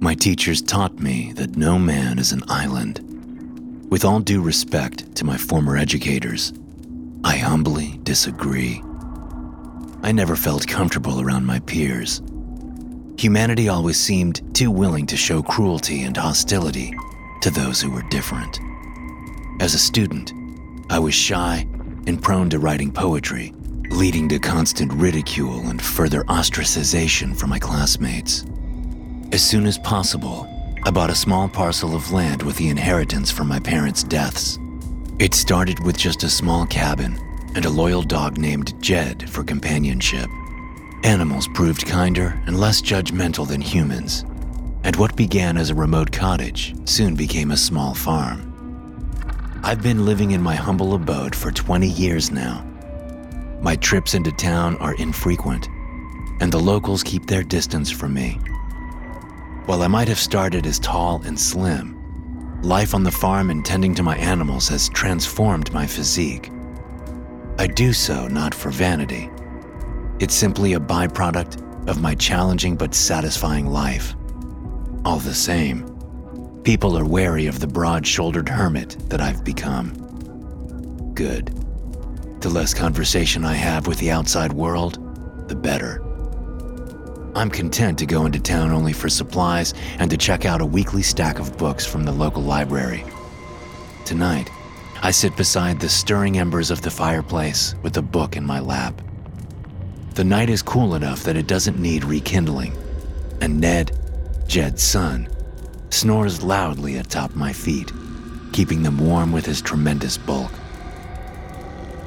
my teachers taught me that no man is an island. With all due respect to my former educators, I humbly disagree. I never felt comfortable around my peers. Humanity always seemed too willing to show cruelty and hostility to those who were different. As a student, I was shy and prone to writing poetry, leading to constant ridicule and further ostracization from my classmates. As soon as possible, I bought a small parcel of land with the inheritance from my parents' deaths. It started with just a small cabin and a loyal dog named Jed for companionship. Animals proved kinder and less judgmental than humans, and what began as a remote cottage soon became a small farm. I've been living in my humble abode for 20 years now. My trips into town are infrequent, and the locals keep their distance from me. While I might have started as tall and slim, life on the farm and tending to my animals has transformed my physique. I do so not for vanity. It's simply a byproduct of my challenging but satisfying life. All the same, people are wary of the broad shouldered hermit that I've become. Good. The less conversation I have with the outside world, the better. I'm content to go into town only for supplies and to check out a weekly stack of books from the local library. Tonight, I sit beside the stirring embers of the fireplace with a book in my lap. The night is cool enough that it doesn't need rekindling, and Ned, Jed's son, snores loudly atop my feet, keeping them warm with his tremendous bulk.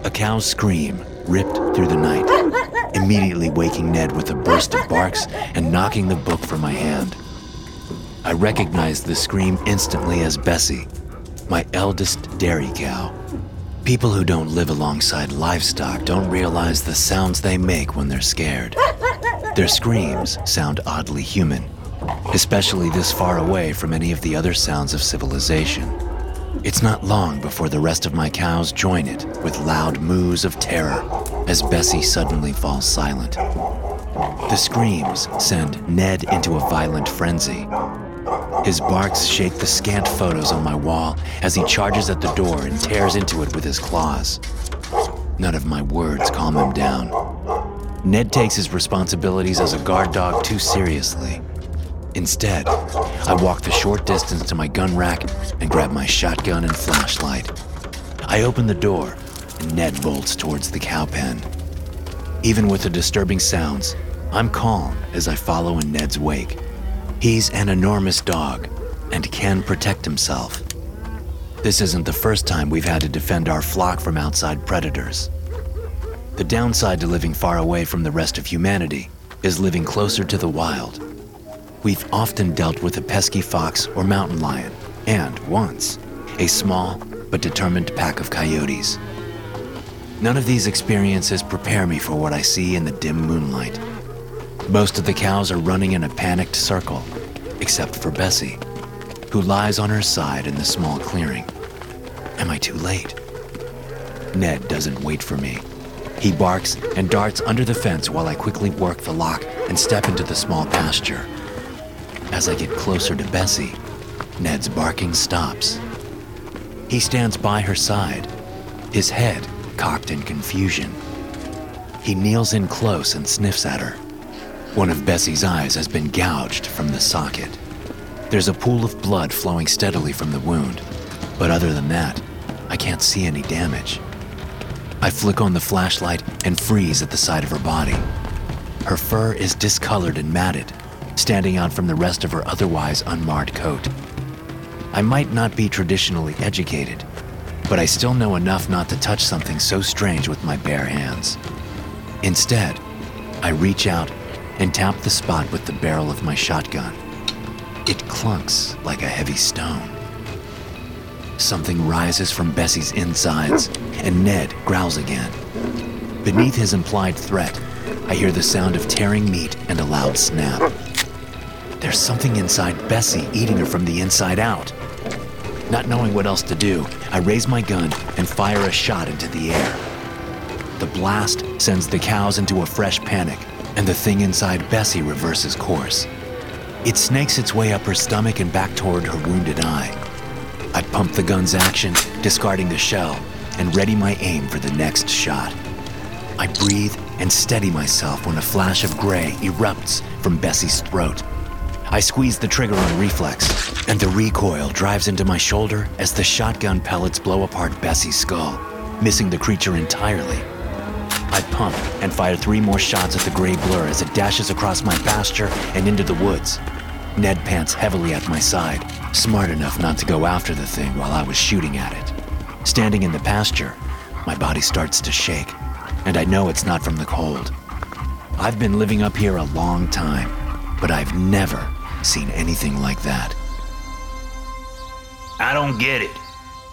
A cow's scream ripped through the night, immediately waking Ned with a burst of barks and knocking the book from my hand. I recognized the scream instantly as Bessie, my eldest dairy cow. People who don't live alongside livestock don't realize the sounds they make when they're scared. Their screams sound oddly human, especially this far away from any of the other sounds of civilization. It's not long before the rest of my cows join it with loud moos of terror as Bessie suddenly falls silent. The screams send Ned into a violent frenzy. His barks shake the scant photos on my wall as he charges at the door and tears into it with his claws. None of my words calm him down. Ned takes his responsibilities as a guard dog too seriously. Instead, I walk the short distance to my gun rack and grab my shotgun and flashlight. I open the door, and Ned bolts towards the cow pen. Even with the disturbing sounds, I'm calm as I follow in Ned's wake. He's an enormous dog and can protect himself. This isn't the first time we've had to defend our flock from outside predators. The downside to living far away from the rest of humanity is living closer to the wild. We've often dealt with a pesky fox or mountain lion, and once, a small but determined pack of coyotes. None of these experiences prepare me for what I see in the dim moonlight. Most of the cows are running in a panicked circle, except for Bessie, who lies on her side in the small clearing. Am I too late? Ned doesn't wait for me. He barks and darts under the fence while I quickly work the lock and step into the small pasture. As I get closer to Bessie, Ned's barking stops. He stands by her side, his head cocked in confusion. He kneels in close and sniffs at her. One of Bessie's eyes has been gouged from the socket. There's a pool of blood flowing steadily from the wound, but other than that, I can't see any damage. I flick on the flashlight and freeze at the side of her body. Her fur is discolored and matted, standing out from the rest of her otherwise unmarred coat. I might not be traditionally educated, but I still know enough not to touch something so strange with my bare hands. Instead, I reach out and tap the spot with the barrel of my shotgun. It clunks like a heavy stone. Something rises from Bessie's insides, and Ned growls again. Beneath his implied threat, I hear the sound of tearing meat and a loud snap. There's something inside Bessie eating her from the inside out. Not knowing what else to do, I raise my gun and fire a shot into the air. The blast sends the cows into a fresh panic, and the thing inside Bessie reverses course. It snakes its way up her stomach and back toward her wounded eye. I pump the gun's action, discarding the shell, and ready my aim for the next shot. I breathe and steady myself when a flash of gray erupts from Bessie's throat. I squeeze the trigger on reflex, and the recoil drives into my shoulder as the shotgun pellets blow apart Bessie's skull, missing the creature entirely. I pump and fire three more shots at the gray blur as it dashes across my pasture and into the woods. Ned pants heavily at my side, smart enough not to go after the thing while I was shooting at it. Standing in the pasture, my body starts to shake, and I know it's not from the cold. I've been living up here a long time, but I've never seen anything like that. I don't get it.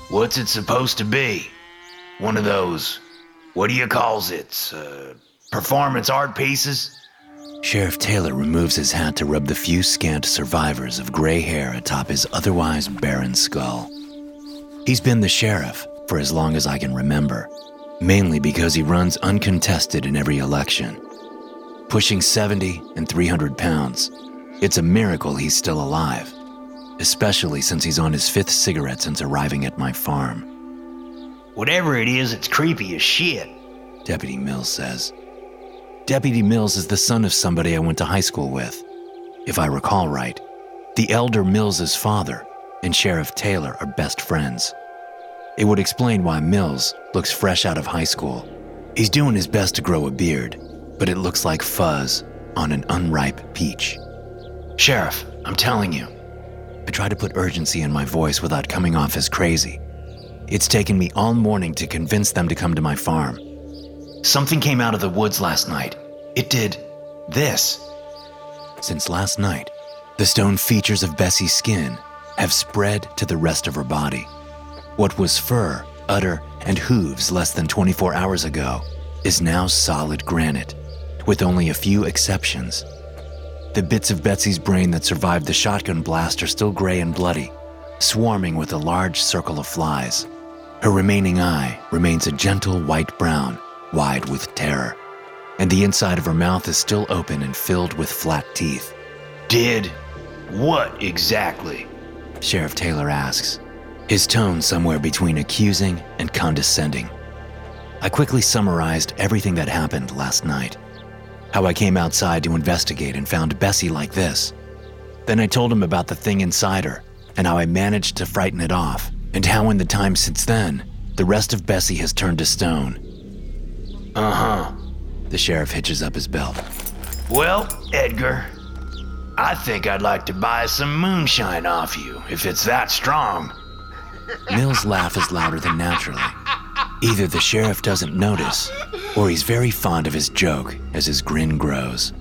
What's it supposed to be? One of those what do you calls it? Uh, performance art pieces? Sheriff Taylor removes his hat to rub the few scant survivors of gray hair atop his otherwise barren skull. He's been the sheriff for as long as I can remember, mainly because he runs uncontested in every election. Pushing 70 and 300 pounds, it's a miracle he's still alive, especially since he's on his fifth cigarette since arriving at my farm. Whatever it is, it's creepy as shit. Deputy Mills says. Deputy Mills is the son of somebody I went to high school with. If I recall right, the elder Mills's father and Sheriff Taylor are best friends. It would explain why Mills looks fresh out of high school. He's doing his best to grow a beard, but it looks like fuzz on an unripe peach. Sheriff, I'm telling you. I try to put urgency in my voice without coming off as crazy. It's taken me all morning to convince them to come to my farm. Something came out of the woods last night. It did this. Since last night, the stone features of Bessie's skin have spread to the rest of her body. What was fur, udder, and hooves less than 24 hours ago is now solid granite, with only a few exceptions. The bits of Bessie's brain that survived the shotgun blast are still gray and bloody, swarming with a large circle of flies. Her remaining eye remains a gentle white brown, wide with terror, and the inside of her mouth is still open and filled with flat teeth. Did what exactly? Sheriff Taylor asks, his tone somewhere between accusing and condescending. I quickly summarized everything that happened last night. How I came outside to investigate and found Bessie like this. Then I told him about the thing inside her and how I managed to frighten it off and how in the time since then, the rest of Bessie has turned to stone. Uh huh. The sheriff hitches up his belt. Well, Edgar, I think I'd like to buy some moonshine off you if it's that strong. Mill's laugh is louder than naturally. Either the sheriff doesn't notice, or he's very fond of his joke as his grin grows.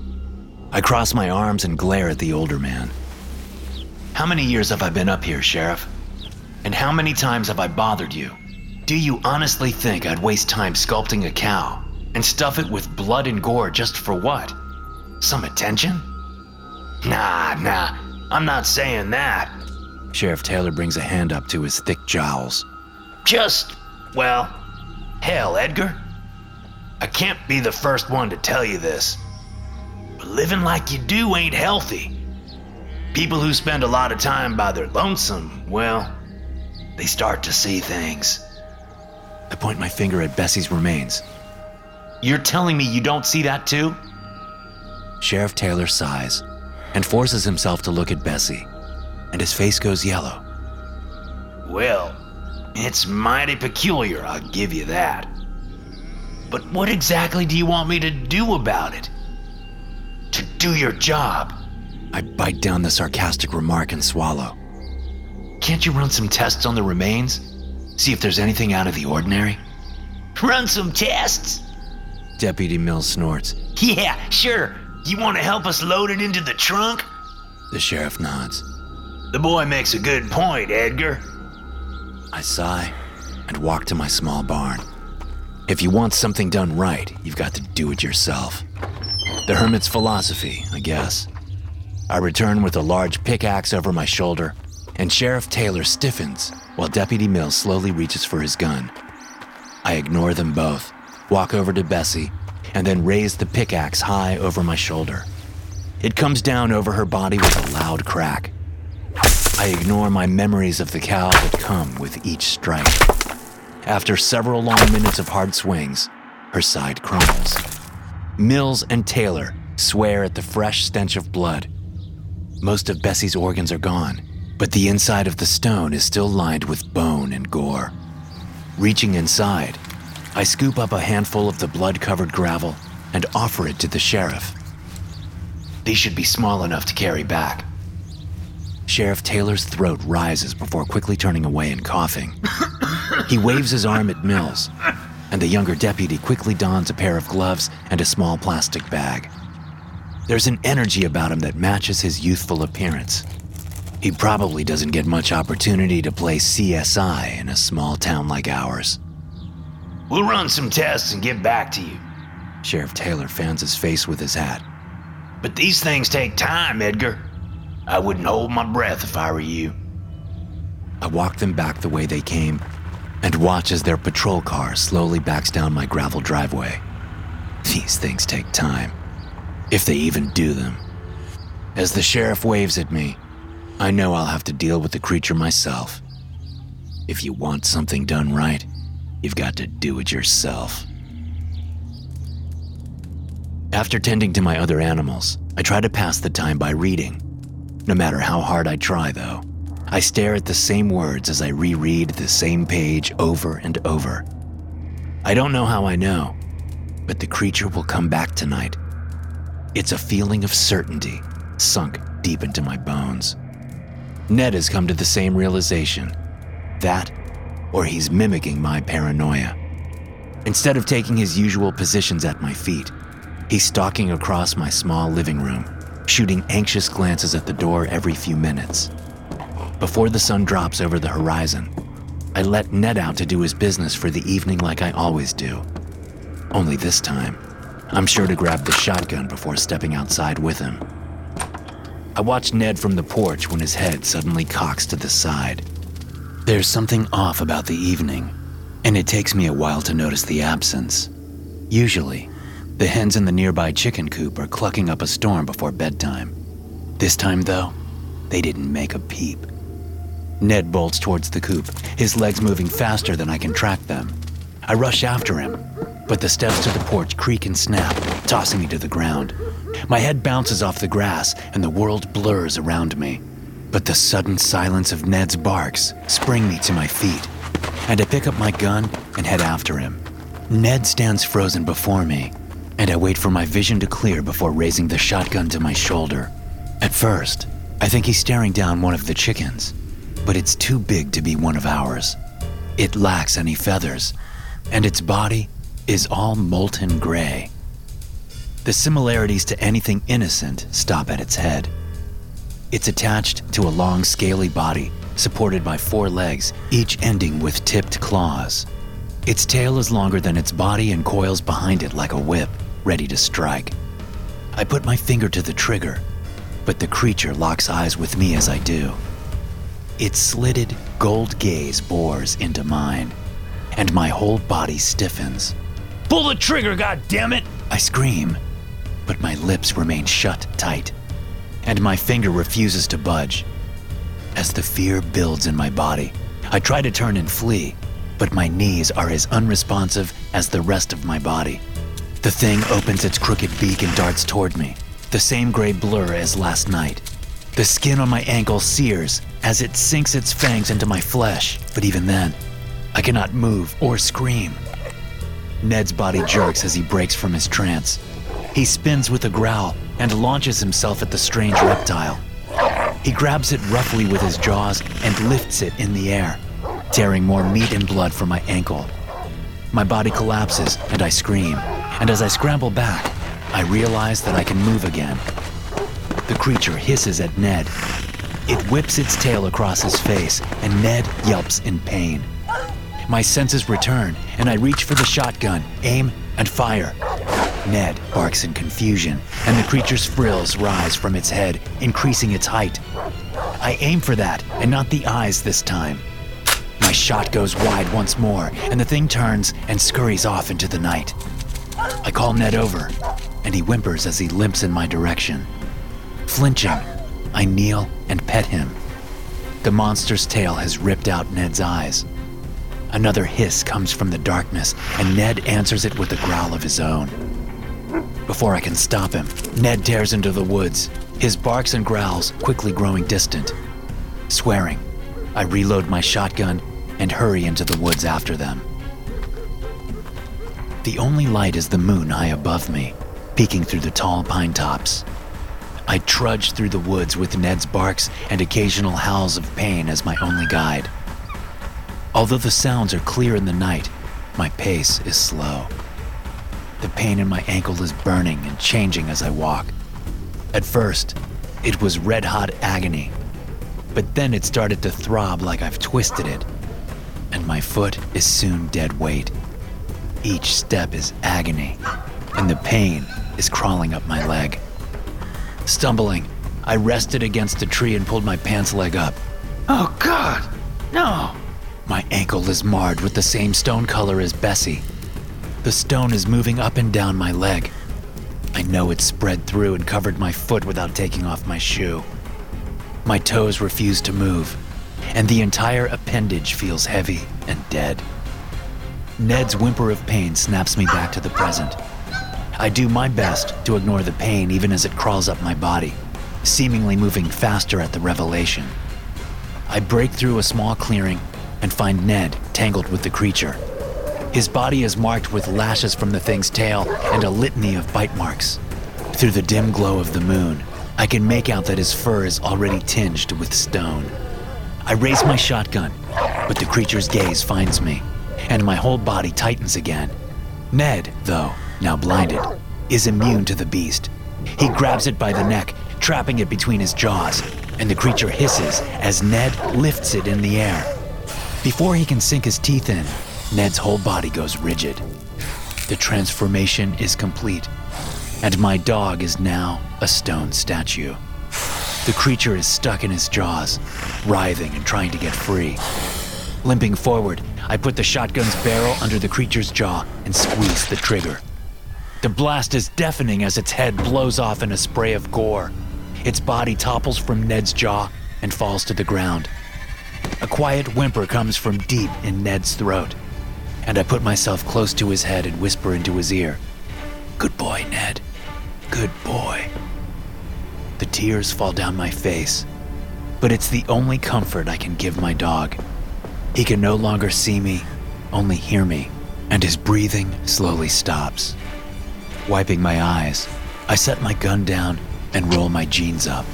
I cross my arms and glare at the older man. How many years have I been up here, Sheriff? And how many times have I bothered you? Do you honestly think I'd waste time sculpting a cow and stuff it with blood and gore just for what? Some attention? Nah, nah, I'm not saying that. Sheriff Taylor brings a hand up to his thick jowls. Just, well, hell, Edgar. I can't be the first one to tell you this, but living like you do ain't healthy. People who spend a lot of time by their lonesome, well, they start to see things. I point my finger at Bessie's remains. You're telling me you don't see that too? Sheriff Taylor sighs and forces himself to look at Bessie, and his face goes yellow. Well, it's mighty peculiar, I'll give you that. But what exactly do you want me to do about it? To do your job? I bite down the sarcastic remark and swallow. Can't you run some tests on the remains? See if there's anything out of the ordinary? Run some tests? Deputy Mills snorts. Yeah, sure. You want to help us load it into the trunk? The sheriff nods. The boy makes a good point, Edgar. I sigh and walk to my small barn. If you want something done right, you've got to do it yourself. The hermit's philosophy, I guess. I return with a large pickaxe over my shoulder, and Sheriff Taylor stiffens while Deputy Mills slowly reaches for his gun. I ignore them both, walk over to Bessie, and then raise the pickaxe high over my shoulder. It comes down over her body with a loud crack. I ignore my memories of the cow that come with each strike. After several long minutes of hard swings, her side crumbles. Mills and Taylor swear at the fresh stench of blood. Most of Bessie's organs are gone, but the inside of the stone is still lined with bone and gore. Reaching inside, I scoop up a handful of the blood covered gravel and offer it to the sheriff. These should be small enough to carry back. Sheriff Taylor's throat rises before quickly turning away and coughing. he waves his arm at Mills, and the younger deputy quickly dons a pair of gloves and a small plastic bag. There's an energy about him that matches his youthful appearance. He probably doesn't get much opportunity to play CSI in a small town like ours. We'll run some tests and get back to you. Sheriff Taylor fans his face with his hat. But these things take time, Edgar. I wouldn't hold my breath if I were you. I walk them back the way they came and watch as their patrol car slowly backs down my gravel driveway. These things take time, if they even do them. As the sheriff waves at me, I know I'll have to deal with the creature myself. If you want something done right, you've got to do it yourself. After tending to my other animals, I try to pass the time by reading. No matter how hard I try, though, I stare at the same words as I reread the same page over and over. I don't know how I know, but the creature will come back tonight. It's a feeling of certainty sunk deep into my bones. Ned has come to the same realization that, or he's mimicking my paranoia. Instead of taking his usual positions at my feet, he's stalking across my small living room, shooting anxious glances at the door every few minutes. Before the sun drops over the horizon, I let Ned out to do his business for the evening like I always do. Only this time, I'm sure to grab the shotgun before stepping outside with him. I watch Ned from the porch when his head suddenly cocks to the side. There's something off about the evening, and it takes me a while to notice the absence. Usually, the hens in the nearby chicken coop are clucking up a storm before bedtime. This time, though, they didn't make a peep. Ned bolts towards the coop, his legs moving faster than I can track them. I rush after him, but the steps to the porch creak and snap, tossing me to the ground. My head bounces off the grass, and the world blurs around me. But the sudden silence of Ned's barks spring me to my feet, and I pick up my gun and head after him. Ned stands frozen before me, and I wait for my vision to clear before raising the shotgun to my shoulder. At first, I think he's staring down one of the chickens, but it's too big to be one of ours. It lacks any feathers, and its body is all molten gray. The similarities to anything innocent stop at its head. It's attached to a long, scaly body, supported by four legs, each ending with tipped claws. Its tail is longer than its body and coils behind it like a whip, ready to strike. I put my finger to the trigger, but the creature locks eyes with me as I do. Its slitted, gold gaze bores into mine, and my whole body stiffens. Pull the trigger, goddammit! I scream, but my lips remain shut tight, and my finger refuses to budge. As the fear builds in my body, I try to turn and flee, but my knees are as unresponsive as the rest of my body. The thing opens its crooked beak and darts toward me, the same gray blur as last night. The skin on my ankle sears as it sinks its fangs into my flesh, but even then, I cannot move or scream. Ned's body jerks as he breaks from his trance. He spins with a growl and launches himself at the strange reptile. He grabs it roughly with his jaws and lifts it in the air, tearing more meat and blood from my ankle. My body collapses and I scream, and as I scramble back, I realize that I can move again. the creature hisses at Ned. It whips its tail across his face, and Ned yelps in pain. My senses return, and I reach for the shotgun, aim, and fire. Ned barks in confusion, and the creature's frills rise from its head, increasing its height. I aim for that, and not the eyes this time. My shot goes wide once more, and the thing turns and scurries off into the night. I call Ned over, and he whimpers as he limps in my direction. Flinching, I kneel and pet him. The monster's tail has ripped out Ned's eyes. Another hiss comes from the darkness, and Ned answers it with a growl of his own. Before I can stop him, Ned tears into the woods, his barks and growls quickly growing distant. Swearing, I reload my shotgun and hurry into the woods after them. The only light is the moon high above me, peeking through the tall pine tops. I trudge through the woods with Ned's barks and occasional howls of pain as my only guide. Although the sounds are clear in the night, my pace is slow. The pain in my ankle is burning and changing as I walk. At first, it was red hot agony, but then it started to throb like I've twisted it, and my foot is soon dead weight. Each step is agony, and the pain is crawling up my leg. Stumbling, I rested against a tree and pulled my pants leg up. Oh, God! No! My ankle is marred with the same stone color as Bessie. The stone is moving up and down my leg. I know it spread through and covered my foot without taking off my shoe. My toes refuse to move, and the entire appendage feels heavy and dead. Ned's whimper of pain snaps me back to the present. I do my best to ignore the pain even as it crawls up my body, seemingly moving faster at the revelation. I break through a small clearing and find Ned tangled with the creature. His body is marked with lashes from the thing's tail and a litany of bite marks. Through the dim glow of the moon, I can make out that his fur is already tinged with stone. I raise my shotgun, but the creature's gaze finds me, and my whole body tightens again. Ned, though, now blinded, is immune to the beast. He grabs it by the neck, trapping it between his jaws, and the creature hisses as Ned lifts it in the air. Before he can sink his teeth in, Ned's whole body goes rigid. The transformation is complete, and my dog is now a stone statue. The creature is stuck in his jaws, writhing and trying to get free. Limping forward, I put the shotgun's barrel under the creature's jaw and squeeze the trigger. The blast is deafening as its head blows off in a spray of gore. Its body topples from Ned's jaw and falls to the ground. A quiet whimper comes from deep in Ned's throat, and I put myself close to his head and whisper into his ear, Good boy, Ned. Good boy. The tears fall down my face, but it's the only comfort I can give my dog. He can no longer see me, only hear me, and his breathing slowly stops. Wiping my eyes, I set my gun down and roll my jeans up.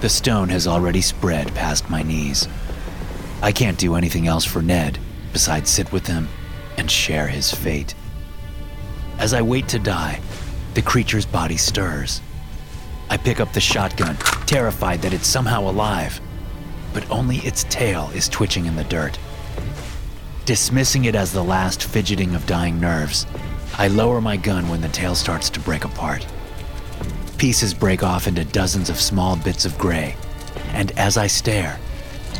The stone has already spread past my knees. I can't do anything else for Ned besides sit with him and share his fate. As I wait to die, the creature's body stirs. I pick up the shotgun, terrified that it's somehow alive, but only its tail is twitching in the dirt. Dismissing it as the last fidgeting of dying nerves, I lower my gun when the tail starts to break apart. Pieces break off into dozens of small bits of gray, and as I stare,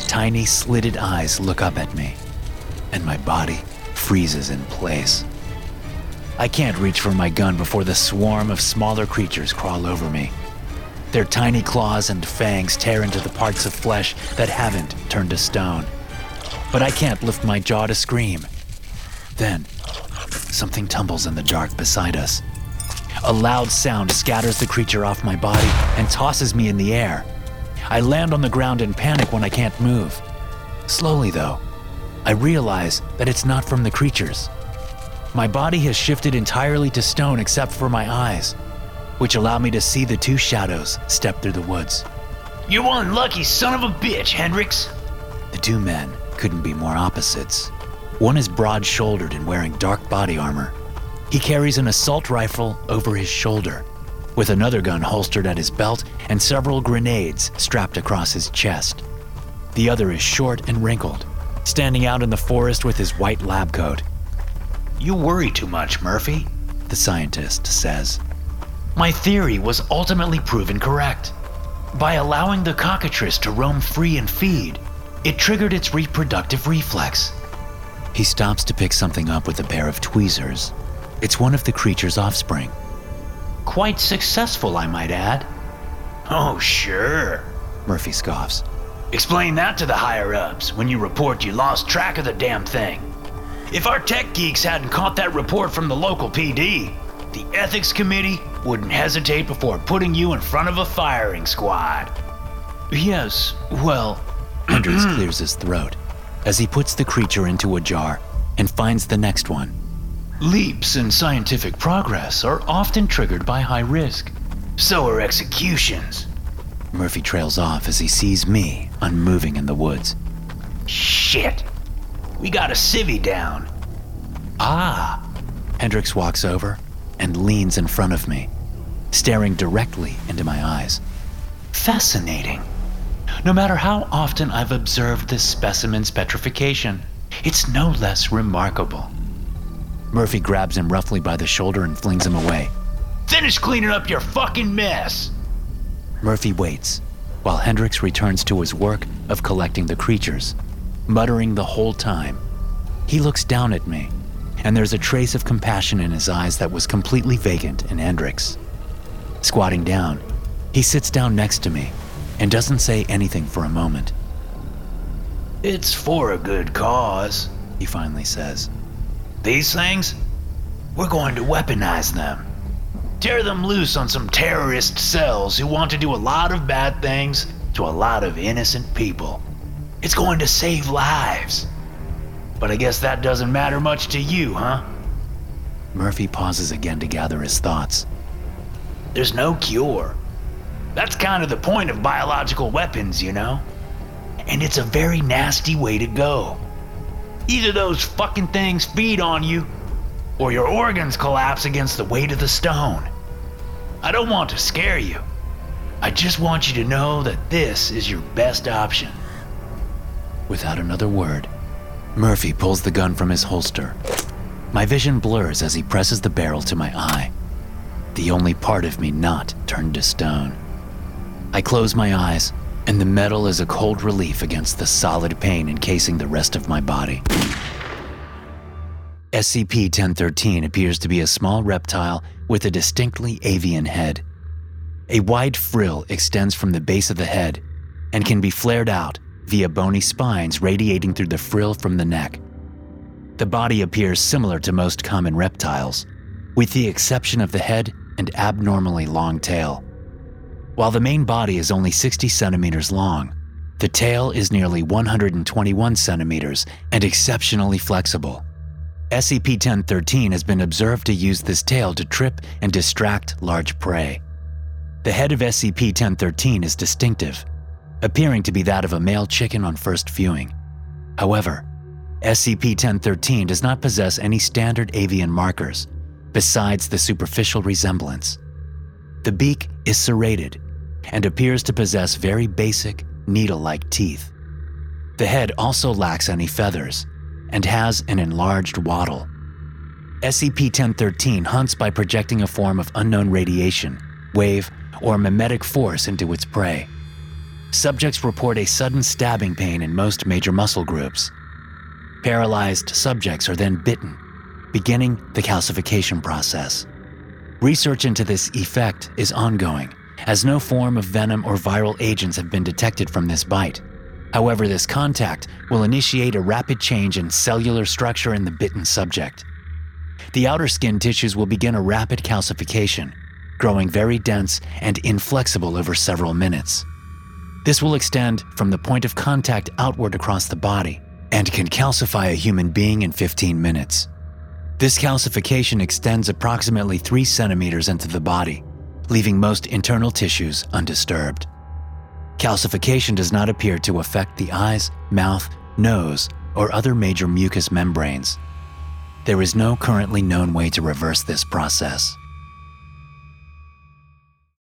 tiny slitted eyes look up at me, and my body freezes in place. I can't reach for my gun before the swarm of smaller creatures crawl over me. Their tiny claws and fangs tear into the parts of flesh that haven't turned to stone. But I can't lift my jaw to scream. Then, something tumbles in the dark beside us. A loud sound scatters the creature off my body and tosses me in the air. I land on the ground in panic when I can't move. Slowly, though, I realize that it's not from the creatures. My body has shifted entirely to stone except for my eyes, which allow me to see the two shadows step through the woods. You unlucky son of a bitch, Hendricks! The two men couldn't be more opposites. One is broad shouldered and wearing dark body armor, he carries an assault rifle over his shoulder. with another gun holstered at his belt and several grenades strapped across his chest. The other is short and wrinkled, standing out in the forest with his white lab coat. You worry too much, Murphy, the scientist says. My theory was ultimately proven correct. By allowing the cockatrice to roam free and feed, it triggered its reproductive reflex. He stops to pick something up with a pair of tweezers. It's one of the creature's offspring. Quite successful, I might add. Oh, sure, Murphy scoffs. Explain that to the higher ups when you report you lost track of the damn thing. If our tech geeks hadn't caught that report from the local PD, the ethics committee wouldn't hesitate before putting you in front of a firing squad. Yes, well. Hendricks clears his throat as he puts the creature into a jar and finds the next one. Leaps in scientific progress are often triggered by high risk. So are executions. Murphy trails off as he sees me unmoving in the woods. Shit. We got a civvy down. Ah. Hendricks walks over and leans in front of me, staring directly into my eyes. Fascinating. No matter how often I've observed this specimen's petrification, it's no less remarkable. Murphy grabs him roughly by the shoulder and flings him away. Finish cleaning up your fucking mess! Murphy waits while Hendricks returns to his work of collecting the creatures, muttering the whole time. He looks down at me, and there's a trace of compassion in his eyes that was completely vacant in Hendricks. Squatting down, he sits down next to me and doesn't say anything for a moment. It's for a good cause, he finally says. These things, we're going to weaponize them. Tear them loose on some terrorist cells who want to do a lot of bad things to a lot of innocent people. It's going to save lives. But I guess that doesn't matter much to you, huh? Murphy pauses again to gather his thoughts. There's no cure. That's kind of the point of biological weapons, you know? And it's a very nasty way to go. Either those fucking things feed on you, or your organs collapse against the weight of the stone. I don't want to scare you. I just want you to know that this is your best option. Without another word, Murphy pulls the gun from his holster. My vision blurs as he presses the barrel to my eye, the only part of me not turned to stone. I close my eyes, and the metal is a cold relief against the solid pain encasing the rest of my body. SCP 1013 appears to be a small reptile with a distinctly avian head. A wide frill extends from the base of the head and can be flared out via bony spines radiating through the frill from the neck. The body appears similar to most common reptiles, with the exception of the head and abnormally long tail. While the main body is only 60 centimeters long, the tail is nearly 121 centimeters and exceptionally flexible. SCP 1013 has been observed to use this tail to trip and distract large prey. The head of SCP 1013 is distinctive, appearing to be that of a male chicken on first viewing. However, SCP 1013 does not possess any standard avian markers, besides the superficial resemblance. The beak is serrated and appears to possess very basic, needle like teeth. The head also lacks any feathers and has an enlarged wattle. SCP 1013 hunts by projecting a form of unknown radiation, wave, or memetic force into its prey. Subjects report a sudden stabbing pain in most major muscle groups. Paralyzed subjects are then bitten, beginning the calcification process. Research into this effect is ongoing, as no form of venom or viral agents have been detected from this bite. However, this contact will initiate a rapid change in cellular structure in the bitten subject. The outer skin tissues will begin a rapid calcification, growing very dense and inflexible over several minutes. This will extend from the point of contact outward across the body and can calcify a human being in 15 minutes. This calcification extends approximately 3 centimeters into the body, leaving most internal tissues undisturbed. Calcification does not appear to affect the eyes, mouth, nose, or other major mucous membranes. There is no currently known way to reverse this process.